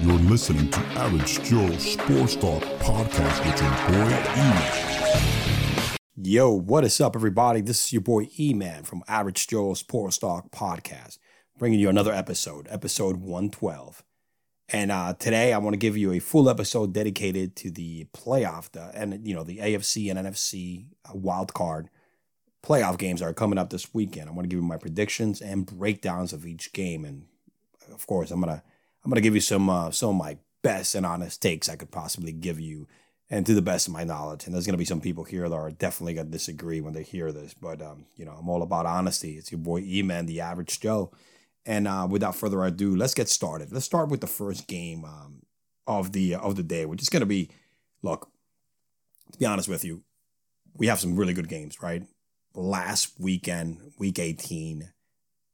You're listening to Average Joe Sports Talk Podcast with your boy E-Man. Yo, what is up, everybody? This is your boy E-Man from Average Joe Sports Talk Podcast, bringing you another episode, episode 112. And uh, today I want to give you a full episode dedicated to the playoff, the and you know the AFC and NFC uh, wild card playoff games are coming up this weekend. I want to give you my predictions and breakdowns of each game, and of course, I'm gonna I'm gonna give you some uh, some of my best and honest takes I could possibly give you, and to the best of my knowledge. And there's gonna be some people here that are definitely gonna disagree when they hear this, but um, you know, I'm all about honesty. It's your boy E-Man, the average Joe. And uh, without further ado, let's get started. Let's start with the first game um, of the of the day, which is gonna be, look, to be honest with you, we have some really good games, right? Last weekend, week 18,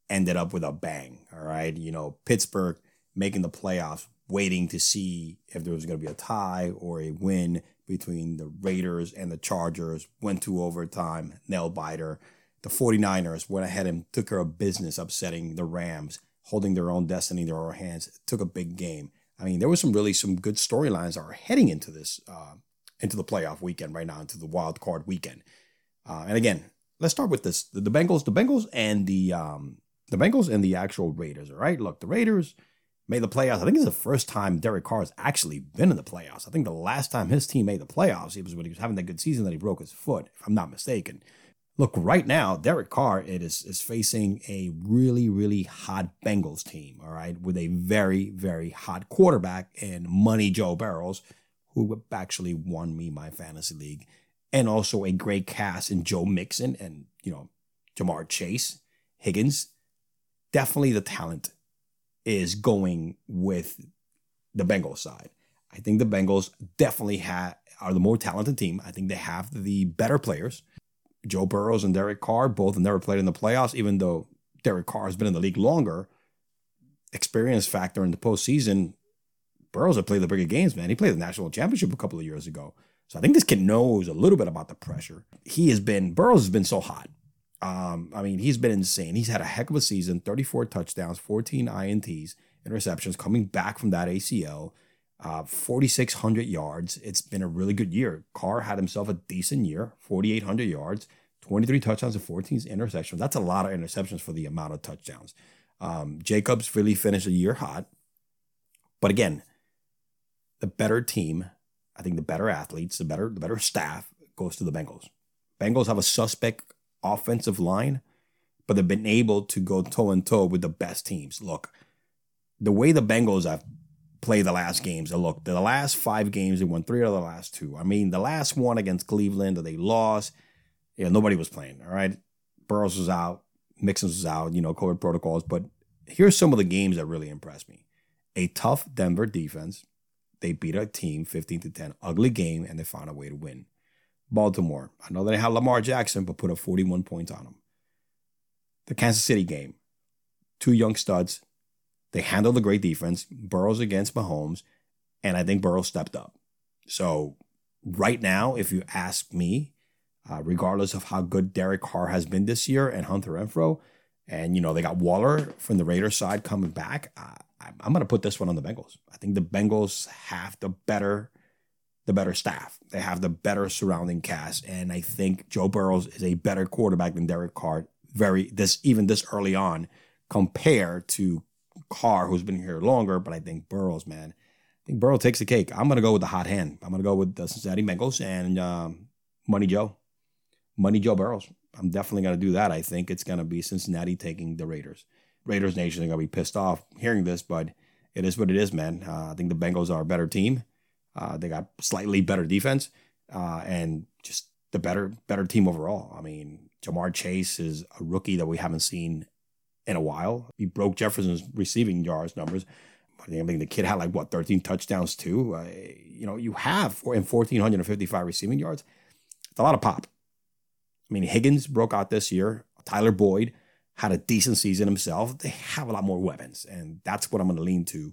ended up with a bang. All right. You know, Pittsburgh making the playoffs, waiting to see if there was going to be a tie or a win between the Raiders and the Chargers, went to overtime, nail biter. The 49ers went ahead and took care of business, upsetting the Rams, holding their own destiny in their own hands. Took a big game. I mean, there was some really some good storylines are heading into this, uh, into the playoff weekend right now, into the wild card weekend. Uh, and again, let's start with this: the, the Bengals, the Bengals, and the um, the Bengals and the actual Raiders. All right, look, the Raiders made the playoffs. I think it's the first time Derek Carr has actually been in the playoffs. I think the last time his team made the playoffs, it was when he was having that good season that he broke his foot, if I'm not mistaken. Look, right now, Derek Carr it is is facing a really, really hot Bengals team, all right, with a very, very hot quarterback and money Joe Burrows, who actually won me my fantasy league, and also a great cast in Joe Mixon and, you know, Ja'Marr Chase, Higgins. Definitely the talent is going with the Bengals side. I think the Bengals definitely have are the more talented team. I think they have the better players. Joe Burrows and Derek Carr both never played in the playoffs, even though Derek Carr has been in the league longer. Experience factor in the postseason, Burrows have played the bigger games, man. He played the national championship a couple of years ago. So I think this kid knows a little bit about the pressure. He has been, Burrows has been so hot. Um, I mean, he's been insane. He's had a heck of a season 34 touchdowns, 14 INTs, interceptions, coming back from that ACL, uh, 4,600 yards. It's been a really good year. Carr had himself a decent year, 4,800 yards, 23 touchdowns, and 14 interceptions. That's a lot of interceptions for the amount of touchdowns. Um, Jacobs really finished the year hot. But again, the better team, I think the better athletes, the better, the better staff goes to the Bengals. Bengals have a suspect offensive line, but they've been able to go toe and toe with the best teams. Look, the way the Bengals have played the last games, look, the last five games, they won three of the last two. I mean, the last one against Cleveland that they lost, yeah, nobody was playing. All right. Burrows was out, Mixon was out, you know, COVID protocols. But here's some of the games that really impressed me. A tough Denver defense. They beat a team 15 to 10. Ugly game, and they found a way to win. Baltimore. I know they had Lamar Jackson, but put up 41 points on them. The Kansas City game. Two young studs. They handled a great defense. Burrows against Mahomes, and I think Burrows stepped up. So right now, if you ask me, uh, regardless of how good Derek Carr has been this year and Hunter Renfrow, and you know they got Waller from the Raiders side coming back, uh, I'm going to put this one on the Bengals. I think the Bengals have the better the better staff. They have the better surrounding cast, and I think Joe Burrows is a better quarterback than Derek Carr. Very this even this early on, compared to Carr, who's been here longer. But I think Burrows, man, I think Burrow takes the cake. I'm gonna go with the hot hand. I'm gonna go with the Cincinnati Bengals and um, Money Joe, Money Joe Burrows. I'm definitely gonna do that. I think it's gonna be Cincinnati taking the Raiders. Raiders Nation are gonna be pissed off hearing this, but it is what it is, man. Uh, I think the Bengals are a better team. Uh, they got slightly better defense uh, and just the better better team overall. I mean, Ja'Marr Chase is a rookie that we haven't seen in a while. He broke Jefferson's receiving yards numbers. I think the kid had like what 13 touchdowns too. Uh, you know, you have in 1455 receiving yards. It's a lot of pop. I mean, Higgins broke out this year. Tyler Boyd had a decent season himself. They have a lot more weapons, and that's what I'm going to lean to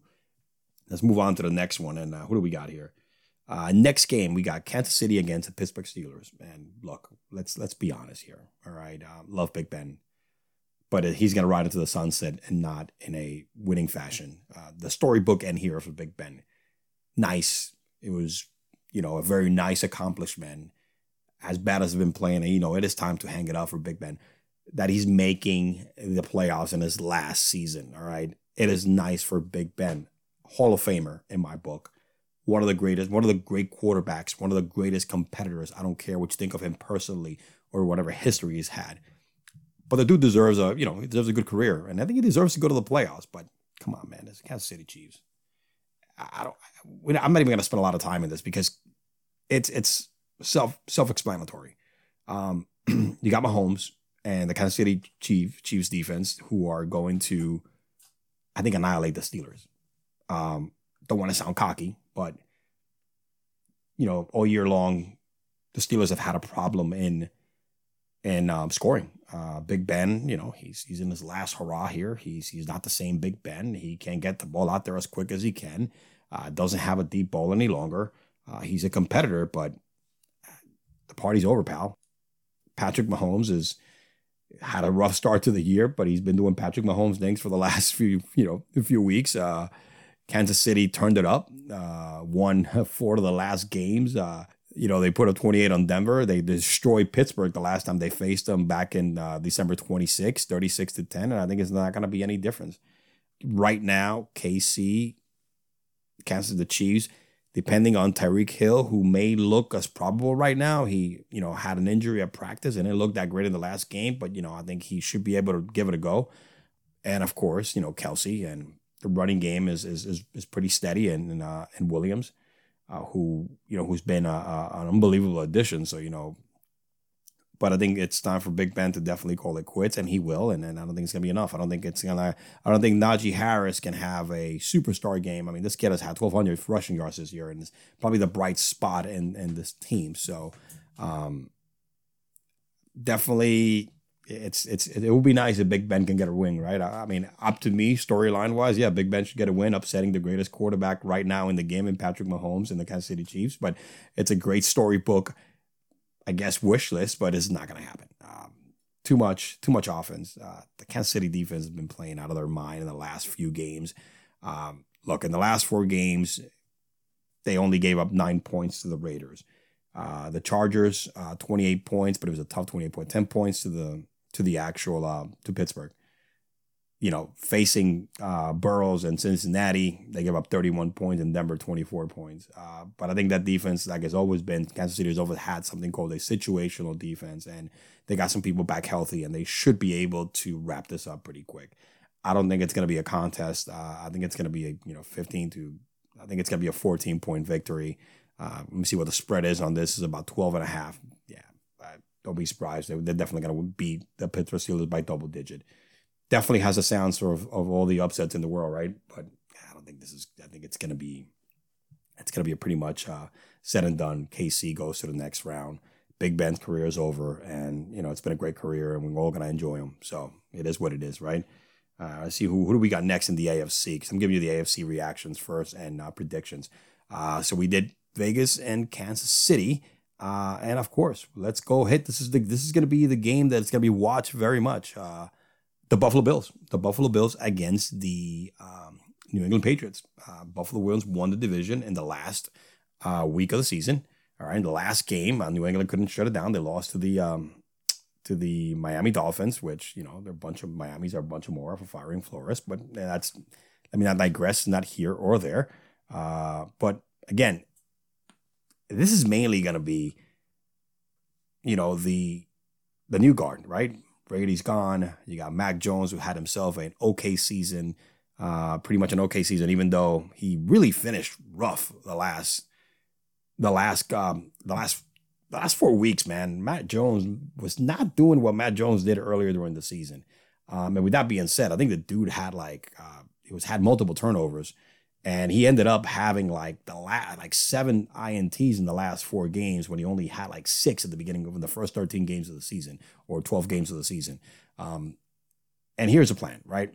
Let's move on to the next one. And uh, who do we got here? Uh, next game, we got Kansas City against the Pittsburgh Steelers. And look, let's let's be honest here. All right, um, love Big Ben, but he's going to ride into the sunset and not in a winning fashion. Uh, the storybook end here for Big Ben, nice. It was, you know, a very nice accomplishment. As bad as I've been playing, you know, it is time to hang it up for Big Ben. That he's making the playoffs in his last season. All right, it is nice for Big Ben, Hall of Famer in my book. One of the greatest, one of the great quarterbacks, one of the greatest competitors. I don't care what you think of him personally or whatever history he's had but the dude deserves a, you know, he deserves a good career, and I think he deserves to go to the playoffs. But come on, man, it's Kansas City Chiefs. I don't. I'm not even going to spend a lot of time in this because it's it's self self explanatory. Um, you got Mahomes and the Kansas City Chief Chiefs defense who are going to, I think, annihilate the Steelers. Um, don't want to sound cocky, but you know, all year long, the Steelers have had a problem in in um, scoring. Uh, Big Ben, you know, he's he's in his last hurrah here. He's he's not the same Big Ben. He can't get the ball out there as quick as he can. Uh, doesn't have a deep ball any longer. Uh, he's a competitor, but the party's over, pal. Patrick Mahomes has had a rough start to the year, but he's been doing Patrick Mahomes things for the last few, you know, a few weeks. Kansas City turned it up, uh, won four of the last games. Uh, you know, they put up 28 on Denver. They destroyed Pittsburgh the last time they faced them back in uh, December 26, 36 to 10. And I think it's not going to be any difference. Right now, KC, Kansas the Chiefs, depending on Tyreek Hill, who may look as probable right now. He, you know, had an injury at practice and it looked that great in the last game, but, you know, I think he should be able to give it a go. And of course, you know, Kelce and the running game is is is, is pretty steady and and, uh, and Williams uh, who you know who's been a, a, an unbelievable addition. So you know, but I think it's time for Big Ben to definitely call it quits, and he will. And, and I don't think it's gonna be enough. I don't think it's gonna. I don't think Najee Harris can have a superstar game. I mean, this kid has had 1,200 rushing yards this year, and is probably the bright spot in in this team. So, um, definitely it's it's it would be nice if Big Ben can get a win, right? I, I mean, up to me, storyline wise, yeah, Big Ben should get a win, upsetting the greatest quarterback right now in the game in Patrick Mahomes and the Kansas City Chiefs. But it's a great storybook, I guess, wish list, but it's not going to happen. Um, too much, too much offense. Uh, the Kansas City defense has been playing out of their mind in the last few games. Um, look, in the last four games, they only gave up nine points to the Raiders. Uh, the Chargers, uh, 28 points, but it was a tough 28 point, 10 points to the to the actual uh, to Pittsburgh. You know, facing uh, Burrows and Cincinnati, they give up 31 points and Denver 24 points. Uh, but I think that defense, like has always been, Kansas City has always had something called a situational defense, and they got some people back healthy, and they should be able to wrap this up pretty quick. I don't think it's going to be a contest. Uh, I think it's going to be a you know 15 to, I think it's going to be a 14 point victory. Uh, let me see what the spread is on this. Is about 12 and a half don't be surprised. They're definitely going to beat the Pittsburgh Steelers by double digit. Definitely has a sound sort of, of all the upsets in the world, right? But I don't think this is. I think it's going to be. It's going to be a pretty much uh, said and done. KC goes to the next round. Big Ben's career is over, and you know it's been a great career, and we're all going to enjoy him. So it is what it is, right? Uh, let's see who who do we got next in the AFC? Because I'm giving you the AFC reactions first and uh, predictions. Uh, so we did Vegas and Kansas City. Uh, and of course, let's go hit. This is the this is going to be the game that's going to be watched very much. Uh, the Buffalo Bills, the Buffalo Bills against the um, New England Patriots. Uh, Buffalo Bills won the division in the last uh, week of the season. All right, in the last game, uh, New England couldn't shut it down. They lost to the um, to the Miami Dolphins, which you know they're a bunch of Miami's are a bunch of more for firing Flores, but that's I mean I digress, not here or there. Uh, but again, this is mainly going to be, you know, the the new guard, right? Brady's gone. You got Mac Jones, who had himself an okay season, uh, pretty much an okay season, even though he really finished rough the last, the last, um, the last, the last four weeks. Man, Mac Jones was not doing what Mac Jones did earlier during the season. Um, and with that being said, I think the dude had like uh, he was had multiple turnovers and he ended up having like the last like seven ints in the last four games when he only had like six at the beginning of the first 13 games of the season or 12 games of the season. Um, and here's the plan right?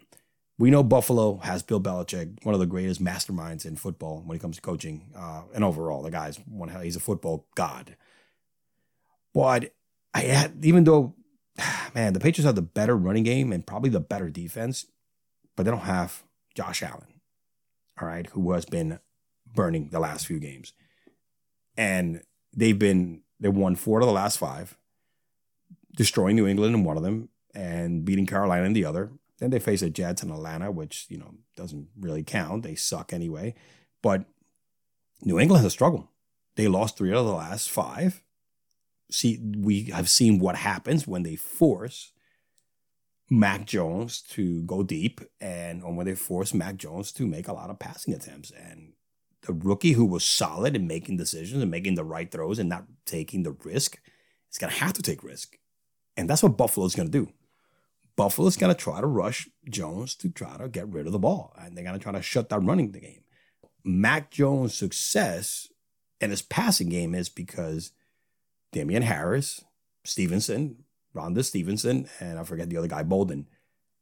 We know buffalo has bill belichick one of the greatest masterminds in football when it comes to coaching uh, and overall the guy's one hell, he's a football god. But I had, even though man, the Patriots have the better running game and probably the better defense, but they don't have Josh Allen, all right, who has been burning the last few games. And they've been, they won four of the last five, destroying New England in one of them and beating Carolina in the other. Then they face the Jets and Atlanta, which, you know, doesn't really count. They suck anyway. But New England has struggled. They lost three out of the last five. See, we have seen what happens when they force Mac Jones to go deep and when they force Mac Jones to make a lot of passing attempts. And the rookie who was solid in making decisions and making the right throws and not taking the risk is going to have to take risk. And that's what Buffalo's going to do. Buffalo's going to try to rush Jones to try to get rid of the ball. And they're going to try to shut down running the game. Mac Jones' success in his passing game is because Damien Harris, Stevenson, Rhamondre Stevenson, and I forget the other guy, Bolden.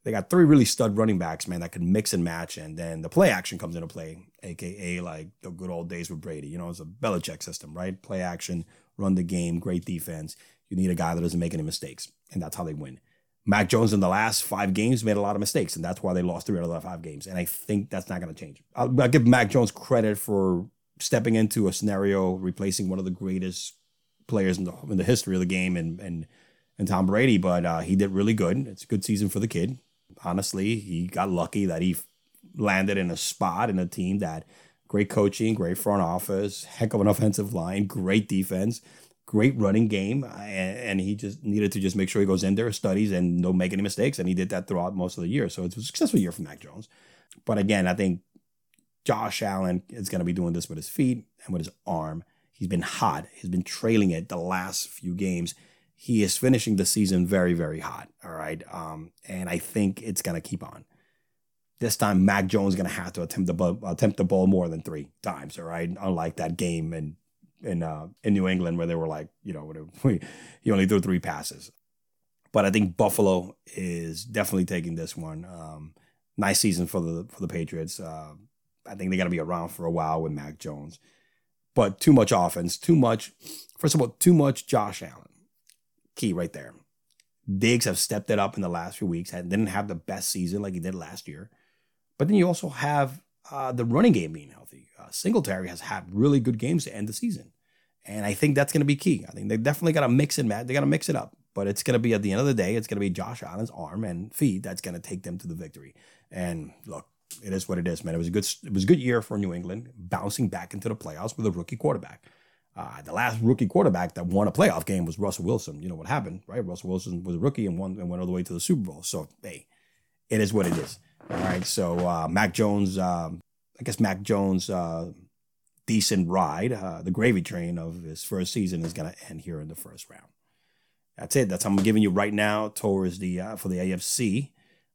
They got three really stud running backs, man, that can mix and match. And then the play action comes into play, aka like the good old days with Brady. You know, it's a Belichick system, right? Play action, run the game, great defense. You need a guy that doesn't make any mistakes, and that's how they win. Mac Jones in the last five games made a lot of mistakes, and that's why they lost three out of the five games. And I think that's not going to change. I'll, I'll, give Mac Jones credit for stepping into a scenario, replacing one of the greatest players in the in the history of the game, and and and Tom Brady. But uh, he did really good. It's a good season for the kid. Honestly, he got lucky that he landed in a spot in a team that great coaching, great front office, heck of an offensive line, great defense great running game, and, he just needed to just make sure he goes in there, studies, and don't make any mistakes. And he did that throughout most of the year. So it's a successful year for Mac Jones. But again, I think Josh Allen is going to be doing this with his feet and with his arm. He's been hot. He's been trailing it the last few games. He is finishing the season very, very hot. All right. Um, and I think it's going to keep on. This time, Mac Jones is going to have to attempt the, attempt the ball more than three times. All right. Unlike that game and in uh, in New England where they were like, you know, we, he only threw three passes. But I think Buffalo is definitely taking this one. Um, nice season for the for the Patriots. Uh, I think they're gonna be around for a while with Mac Jones, but too much offense, too much. First of all, too much Josh Allen. Key right there. Diggs have stepped it up in the last few weeks. And didn't have the best season like he did last year, but then you also have uh, the running game being healthy. Uh, Singletary has had really good games to end the season. And I think that's going to be key. I think they definitely got to mix it, Matt. They got to mix it up. But it's going to be at the end of the day, it's going to be Josh Allen's arm and feet that's going to take them to the victory. And look, it is what it is, man. It was a good, it was a good year for New England, bouncing back into the playoffs with a rookie quarterback. Uh, the last rookie quarterback that won a playoff game was Russell Wilson. You know what happened, right? Russell Wilson was a rookie and won and went all the way to the Super Bowl. So hey, it is what it is. All right. So uh, Mac Jones, um, I guess Mac Jones uh, decent ride. Uh, the gravy train of his first season is going to end here in the first round. That's it. That's what I'm giving you right now towards the uh, for the AFC.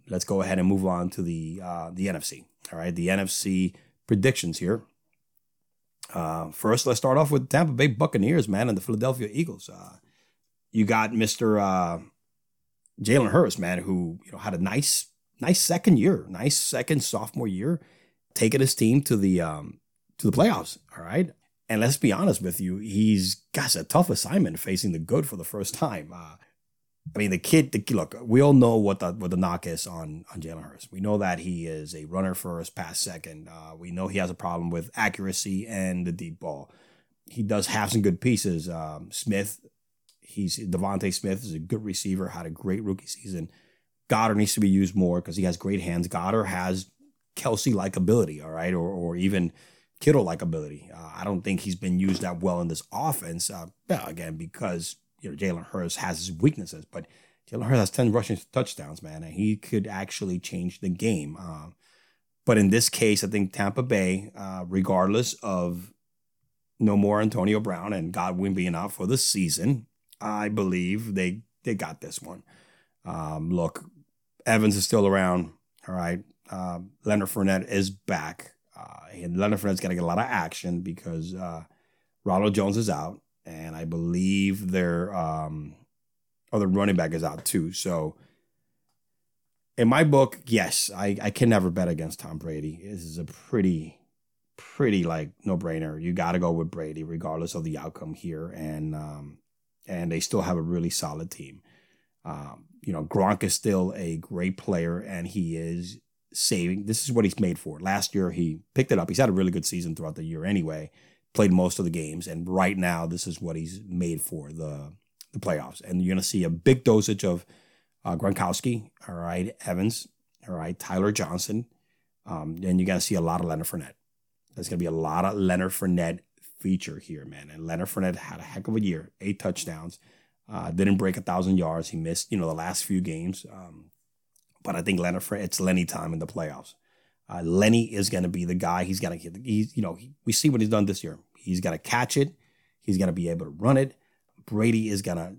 Let's go ahead and move on to the uh, the NFC. All right, the NFC predictions here. Uh, first, let's start off with Tampa Bay Buccaneers, man, and the Philadelphia Eagles. Uh, you got Mister uh, Jalen Hurts, man, who you know had a nice nice second year, nice second sophomore year, taking his team to the um, to the playoffs. All right. And let's be honest with you, he's got a tough assignment facing the good for the first time. Uh, I mean, the kid, the, look, we all know what the what the knock is on on Jalen Hurts. We know that he is a runner first, pass second. Uh, we know he has a problem with accuracy and the deep ball. He does have some good pieces. Um, Smith, he's DeVonta Smith is a good receiver, had a great rookie season. Goedert needs to be used more because he has great hands. Goedert has Kelce like ability, all right, or or even Kittle like ability. Uh, I don't think he's been used that well in this offense. Uh, again, because you know Jalen Hurts has his weaknesses, but Jalen Hurts has ten rushing touchdowns, man, and he could actually change the game. Uh, but in this case, I think Tampa Bay, uh, regardless of no more Antonio Brown and Godwin being out for the season, I believe they they got this one. Um, look, Evans is still around. All right, uh, Leonard Fournette is back. Uh, and Leonard Fournette's going to get a lot of action because uh, Ronald Jones is out, and I believe their um, other running back is out too. So, in my book, yes, I, I can never bet against Tom Brady. This is a pretty, pretty like no brainer. You got to go with Brady regardless of the outcome here, and um, and they still have a really solid team. Um, you know, Gronk is still a great player, and he is saving. This is what he's made for. Last year, he picked it up. He's had a really good season throughout the year anyway. Played most of the games, and right now, this is what he's made for the the playoffs. And you're going to see a big dosage of uh, Gronkowski, all right, Evans, all right, Tyler Johnson, um, and you're going to see a lot of Leonard Fournette. There's going to be a lot of Leonard Fournette feature here, man. And Leonard Fournette had a heck of a year, eight touchdowns, uh, didn't break a thousand yards. He missed, you know, the last few games. Um, but I think Leonard Fournette, it's Lenny time in the playoffs. Uh, Lenny is going to be the guy. He's going to, get. he's, you know, he, we see what he's done this year. He's going to catch it. He's going to be able to run it. Brady is going to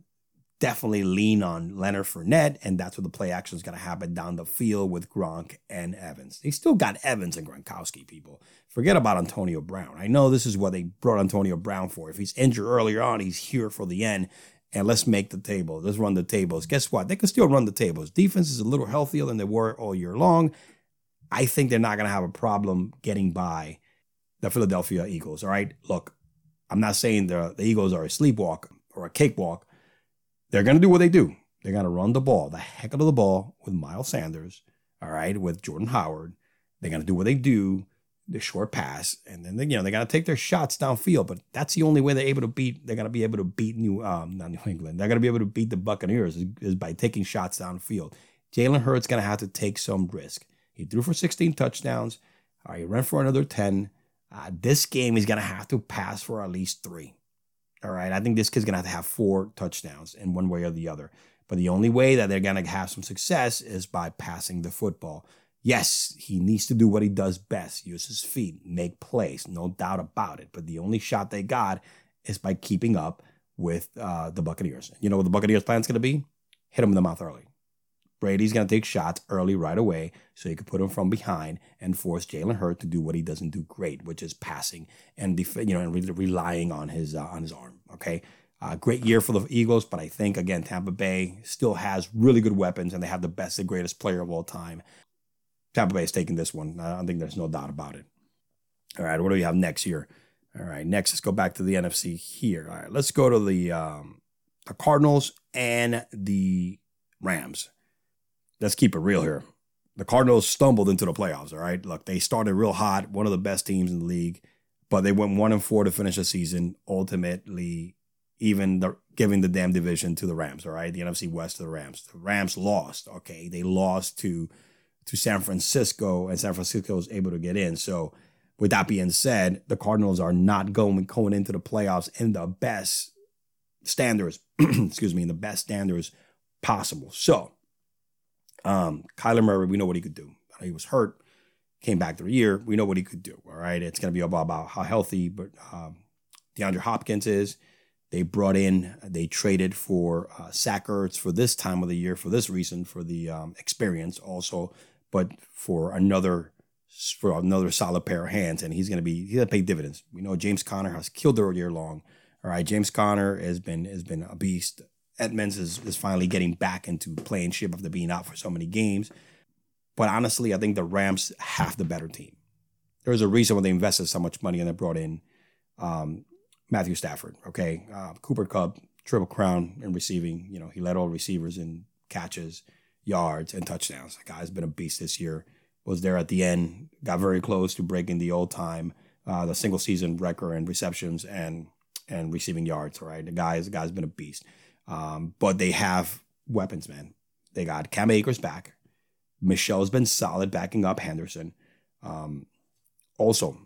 definitely lean on Leonard Fournette, and that's where the play action is going to happen down the field with Gronk and Evans. They still got Evans and Gronkowski, people. Forget about Antonio Brown. I know this is what they brought Antonio Brown for. If he's injured earlier on, he's here for the end. And let's make the table. Let's run the tables. Guess what? They can still run the tables. Defense is a little healthier than they were all year long. I think they're not going to have a problem getting by the Philadelphia Eagles. All right. Look, I'm not saying the, the Eagles are a sleepwalk or a cakewalk. They're going to do what they do. They're going to run the ball, the heck out of the ball with Miles Sanders, all right, with Jordan Howard. They're going to do what they do, the short pass, and then they, you know they got to take their shots downfield. But that's the only way they're able to beat. They're going to be able to beat New, um, not New England. They're going to be able to beat the Buccaneers is, is by taking shots downfield. Jalen Hurts going to have to take some risk. He threw for 16 touchdowns. All right, he ran for another 10. Uh, this game he's going to have to pass for at least three. All right. I think this kid's going to have to have four touchdowns in one way or the other. But the only way that they're going to have some success is by passing the football. Yes, he needs to do what he does best use his feet, make plays, no doubt about it. But the only shot they got is by keeping up with uh, the Buccaneers. You know what the Buccaneers' plan is going to be? Hit him in the mouth early. Brady's going to take shots early right away so he could put him from behind and force Jalen Hurts to do what he doesn't do great, which is passing and def- you know and re- relying on his uh, on his arm. Okay, uh, great year for the Eagles, but I think again Tampa Bay still has really good weapons and they have the best and greatest player of all time. Tampa Bay is taking this one. I don't think there's no doubt about it. All right, what do we have next year? All right, next let's go back to the NFC here. All right, let's go to the um, the Cardinals and the Rams let's keep it real here. The Cardinals stumbled into the playoffs. All right, look, they started real hot, one of the best teams in the league, but they went one and four to finish the season. Ultimately, even the, giving the damn division to the Rams. All right, the NFC West to the Rams. The Rams lost. Okay, they lost to to San Francisco, and San Francisco was able to get in. So, with that being said, the Cardinals are not going going into the playoffs in the best standards. excuse me, in the best standards possible. So um, Kyler Murray, we know what he could do. He was hurt, came back through a year. We know what he could do. All right. It's going to be about, about how healthy but um, DeAndre Hopkins is. They brought in, they traded for uh, Zach Ertz for this time of the year for this reason, for the um, experience also, but for another for another solid pair of hands, and he's going to be he's going to pay dividends. We know James Conner has killed all year long. All right, James Conner has been has been a beast. Edmonds is, is finally getting back into playing shape after being out for so many games. But honestly, I think the Rams have the better team. There's a reason why they invested so much money and they brought in um, Matthew Stafford. Okay, uh, Cooper Kupp, triple crown in receiving. You know, he led all receivers in catches, yards, and touchdowns. The guy's been a beast this year. Was there at the end, got very close to breaking the old time, uh, the single season record in receptions and and receiving yards. All right, the guy's the guy's been a beast. Um, but they have weapons, man. They got Cam Akers back. Michel's been solid backing up Henderson. Um, also,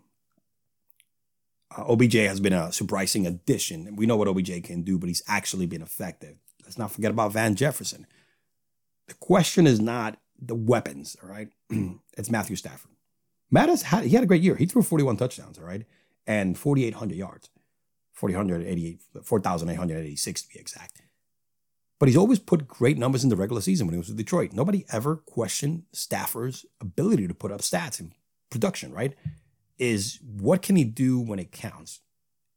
uh, OBJ has been a surprising addition. We know what OBJ can do, but he's actually been effective. Let's not forget about Van Jefferson. The question is not the weapons, all right? it's Matthew Stafford. Matt has had, he had a great year. He threw 41 touchdowns, all right? And 4,800 yards. 4,886 to be exact. But he's always put great numbers in the regular season when he was with Detroit. Nobody ever questioned Stafford's ability to put up stats and production, right? Is what can he do when it counts?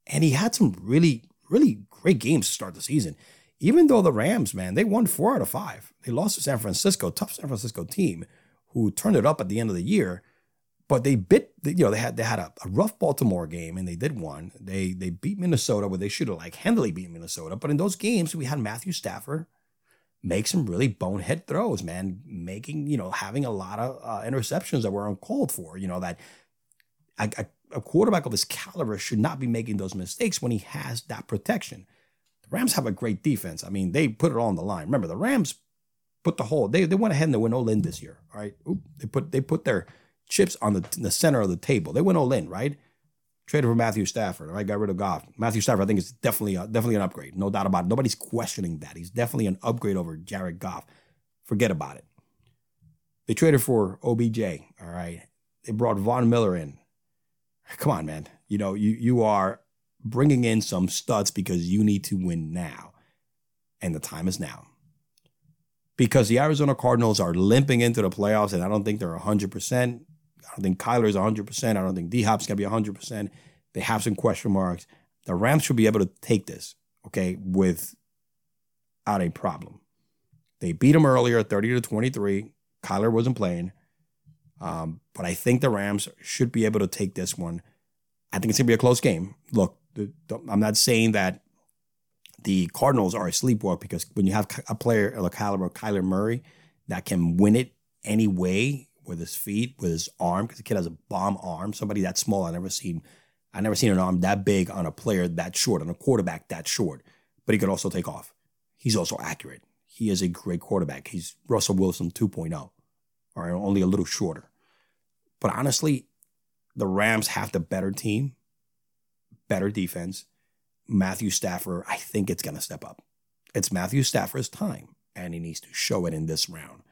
And he had some really, really great games to start the season. Even though the Rams, man, they won four out of five. They lost to San Francisco, tough San Francisco team who turned it up at the end of the year. But they bit, you know, they had they had a, a, rough Baltimore game and they did one. They they beat Minnesota where they should have like handily beat Minnesota. But in those games, we had Matthew Stafford, make some really bonehead throws, man. Making, you know, having a lot of uh, interceptions that were uncalled for, you know, that a, a, a quarterback of his caliber should not be making those mistakes when he has that protection. The Rams have a great defense. I mean, they put it all on the line. Remember, the Rams put the whole, they, they went ahead and they went all in this year, all right? Oop, they put they put their chips on the, the center of the table. They went all in, right? Traded for Matthew Stafford, right? Got rid of Goff. Matthew Stafford, I think, is definitely a, definitely an upgrade. No doubt about it. Nobody's questioning that. He's definitely an upgrade over Jared Goff. Forget about it. They traded for OBJ, all right? They brought Von Miller in. Come on, man. You know, you you are bringing in some studs because you need to win now. And the time is now. Because the Arizona Cardinals are limping into the playoffs, and I don't think they're 100%. I think Kyler is 100%. I don't think D Hop's going to be 100%. They have some question marks. The Rams should be able to take this, okay, without a problem. They beat them earlier, 30 to 23. Kyler wasn't playing. Um, but I think the Rams should be able to take this one. I think it's going to be a close game. Look, the, the, I'm not saying that the Cardinals are a sleepwalk because when you have a player the caliber Kyler Murray that can win it any way, with his feet, with his arm, because the kid has a bomb arm. Somebody that small, I never seen. I never seen an arm that big on a player that short, on a quarterback that short. But he could also take off. He's also accurate. He is a great quarterback. He's Russell Wilson 2.0, or only a little shorter. But honestly, the Rams have the better team, better defense. Matthew Stafford, I think it's going to step up. It's Matthew Stafford's time, and he needs to show it in this round.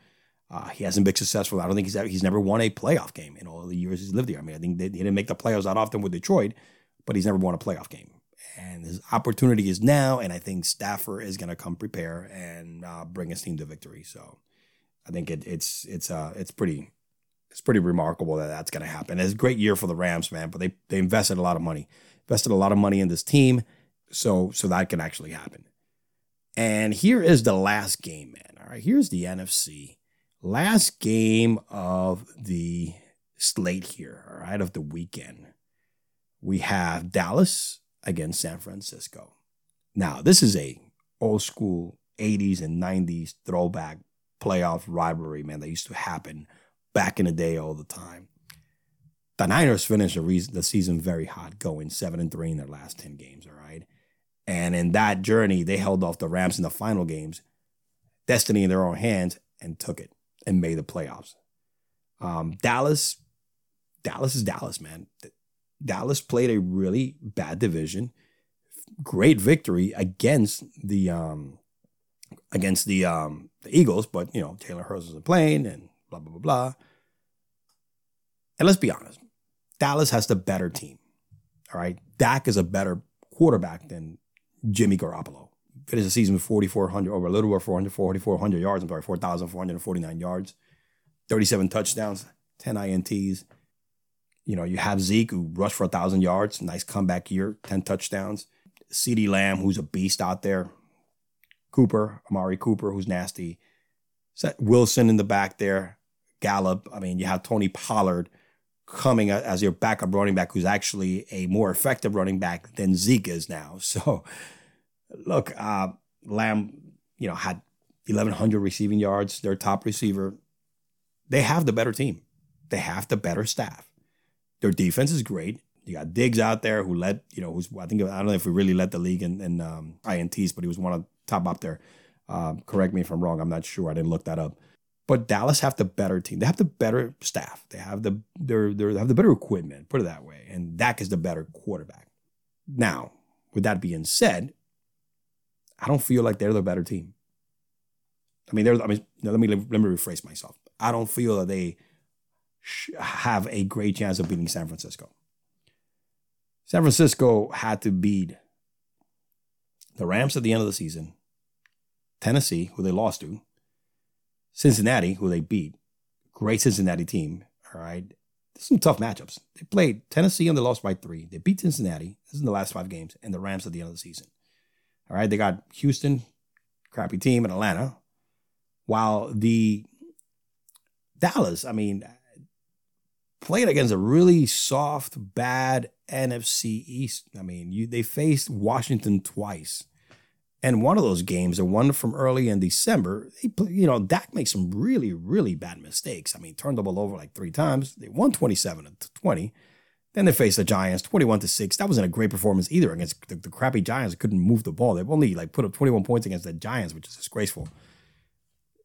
Uh, he hasn't been successful. I don't think he's ever, he's never won a playoff game in all the years he's lived here. I mean, I think they, he didn't make the playoffs that often with Detroit, but he's never won a playoff game. And his opportunity is now, and I think Stafford is going to come prepare and uh, bring his team to victory. So I think it, it's it's uh it's pretty it's pretty remarkable that that's going to happen. It's a great year for the Rams, man. But they they invested a lot of money, invested a lot of money in this team, so so that can actually happen. And here is the last game, man. All right, here's the NFC last game of the slate here, all right, of the weekend. We have Dallas against San Francisco. Now, this is a old school 80s and 90s throwback playoff rivalry, man, that used to happen back in the day all the time. The Niners finished the, reason, the season very hot, going seven and three in their last 10 games, all right? And in that journey, they held off the Rams in the final games, destiny in their own hands, and took it and made the playoffs. Um, Dallas, Dallas is Dallas, man. Dallas played a really bad division. Great victory against the um, against the um, the Eagles, but you know Taylor Hurst wasn't playing and blah blah blah blah. And let's be honest, Dallas has the better team. All right, Dak is a better quarterback than Jimmy Garoppolo finished the season with 4,400, over a little over 400, 4,400 yards. I'm sorry, 4,449 yards, 37 touchdowns, 10 INTs. You know, you have Zeke who rushed for a thousand yards, nice comeback year, 10 touchdowns. CeeDee Lamb, who's a beast out there. Cooper, Amari Cooper, who's nasty. Wilson in the back there. Gallup. I mean, you have Tony Pollard coming as your backup running back, who's actually a more effective running back than Zeke is now. So look, uh, Lamb, you know, had 1,100 receiving yards, their top receiver. They have the better team. They have the better staff. Their defense is great. You got Diggs out there who led, you know, who's, I think, I don't know if we really led the league in, in um, INTs, but he was one of top up there. Uh, correct me if I'm wrong. I'm not sure. I didn't look that up. But Dallas have the better team. They have the better staff. They have the they're, they're, they have the better equipment. Put it that way. And Dak is the better quarterback. Now, with that being said, I don't feel like they're the better team. I mean. I mean, let me let me rephrase myself. I don't feel that they have a great chance of beating San Francisco. San Francisco had to beat the Rams at the end of the season, Tennessee, who they lost to, Cincinnati, who they beat, great Cincinnati team. All right, There's some tough matchups. They played Tennessee and they lost by three. They beat Cincinnati. This is in the last five games, and the Rams at the end of the season. All right, they got Houston, crappy team, in Atlanta, while the Dallas, I mean, played against a really soft, bad NFC East. I mean, you they faced Washington twice, And one of those games, the one from early in December, he, you know, Dak makes some really, really bad mistakes. I mean, turned the ball over like three times. They won 27 to 20. Then they faced the Giants 21 to 6. That wasn't a great performance either against the, the crappy Giants couldn't move the ball. They've only like put up 21 points against the Giants, which is disgraceful.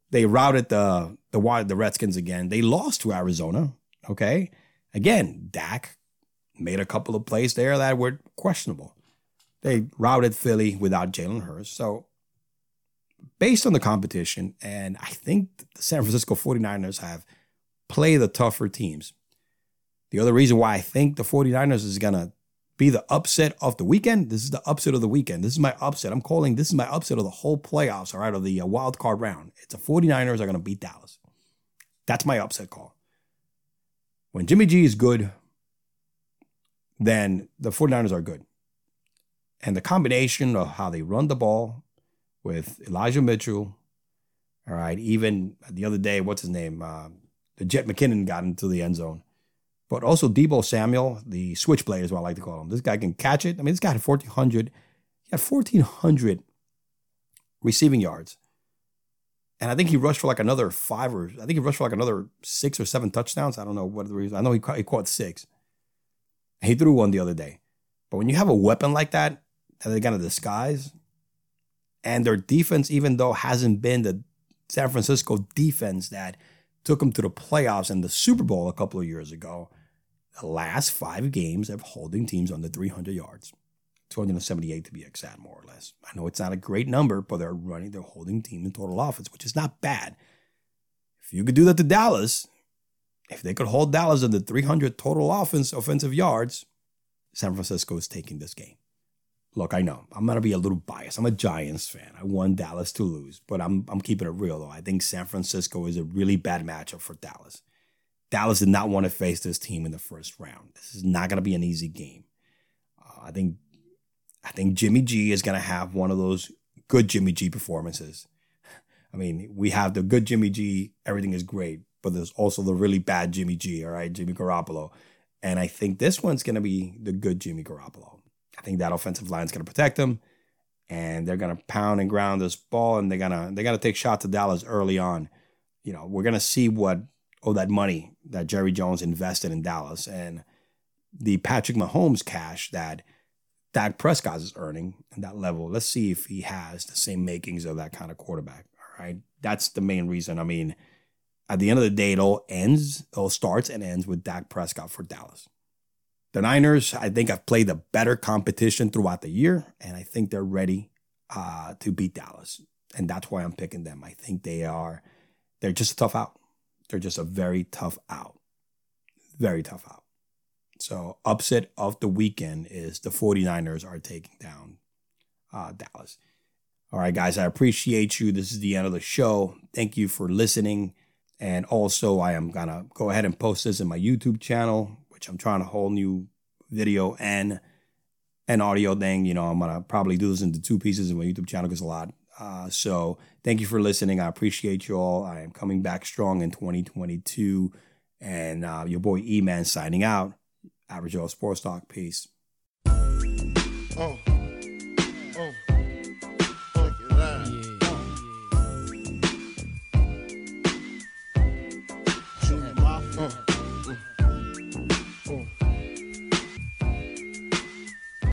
They routed the the the Redskins again. They lost to Arizona. Okay. Again, Dak made a couple of plays there that were questionable. They routed Philly without Jalen Hurts. So, based on the competition, and I think the San Francisco 49ers have played the tougher teams. The other reason why I think the 49ers is going to be the upset of the weekend, this is the upset of the weekend. This is my upset. I'm calling this is my upset of the whole playoffs, all right, of the uh, wild card round. It's the 49ers are going to beat Dallas. That's my upset call. When Jimmy G is good, then the 49ers are good. And the combination of how they run the ball with Elijah Mitchell, all right, even the other day, what's his name? Uh, the Jet McKinnon got into the end zone. But also Deebo Samuel, the switchblade is what I like to call him. This guy can catch it. I mean, this guy had 1,400. He had 1,400 receiving yards. And I think he rushed for like another five or I think he rushed for like another six or seven touchdowns. I don't know what the reason. I know he caught, he caught six. He threw one the other day. But when you have a weapon like that, that they're going to disguise, and their defense, even though hasn't been the San Francisco defense that took them to the playoffs and the Super Bowl a couple of years ago, the last five games of holding teams under 300 yards. 278 to be exact, more or less. I know it's not a great number, but they're running, they're holding team in total offense, which is not bad. If you could do that to Dallas, if they could hold Dallas under 300 total offense, offensive yards, San Francisco is taking this game. Look, I know I'm gonna be a little biased. I'm a Giants fan. I want Dallas to lose, but I'm I'm keeping it real though. I think San Francisco is a really bad matchup for Dallas. Dallas did not want to face this team in the first round. This is not gonna be an easy game. Uh, I think I think Jimmy G is gonna have one of those good Jimmy G performances. I mean, we have the good Jimmy G, everything is great, but there's also the really bad Jimmy G, all right, Jimmy Garoppolo. And I think this one's going to be the good Jimmy Garoppolo. I think that offensive line's going to protect him, and they're going to pound and ground this ball, and they're gonna they're gonna take shots to Dallas early on. You know, we're going to see what oh that money that Jerry Jones invested in Dallas and the Patrick Mahomes cash that Dak Prescott is earning at that level. Let's see if he has the same makings of that kind of quarterback. All right, that's the main reason. I mean at the end of the day, it all ends, it all starts and ends with Dak Prescott for Dallas. The Niners, I think, have played a better competition throughout the year, and I think they're ready uh, to beat Dallas. And that's why I'm picking them. I think they are, they're just a tough out. They're just a very tough out. Very tough out. So, upset of the weekend is the 49ers are taking down uh, Dallas. All right, guys, I appreciate you. This is the end of the show. Thank you for listening. And also, I am going to go ahead and post this in my YouTube channel, which I'm trying a whole new video and an audio thing. You know, I'm going to probably do this into two pieces in my YouTube channel because a lot. Uh, so thank you for listening. I appreciate you all. I am coming back strong in 2022. And uh, your boy E Man signing out. Average Joe Sports Talk. Peace. Oh.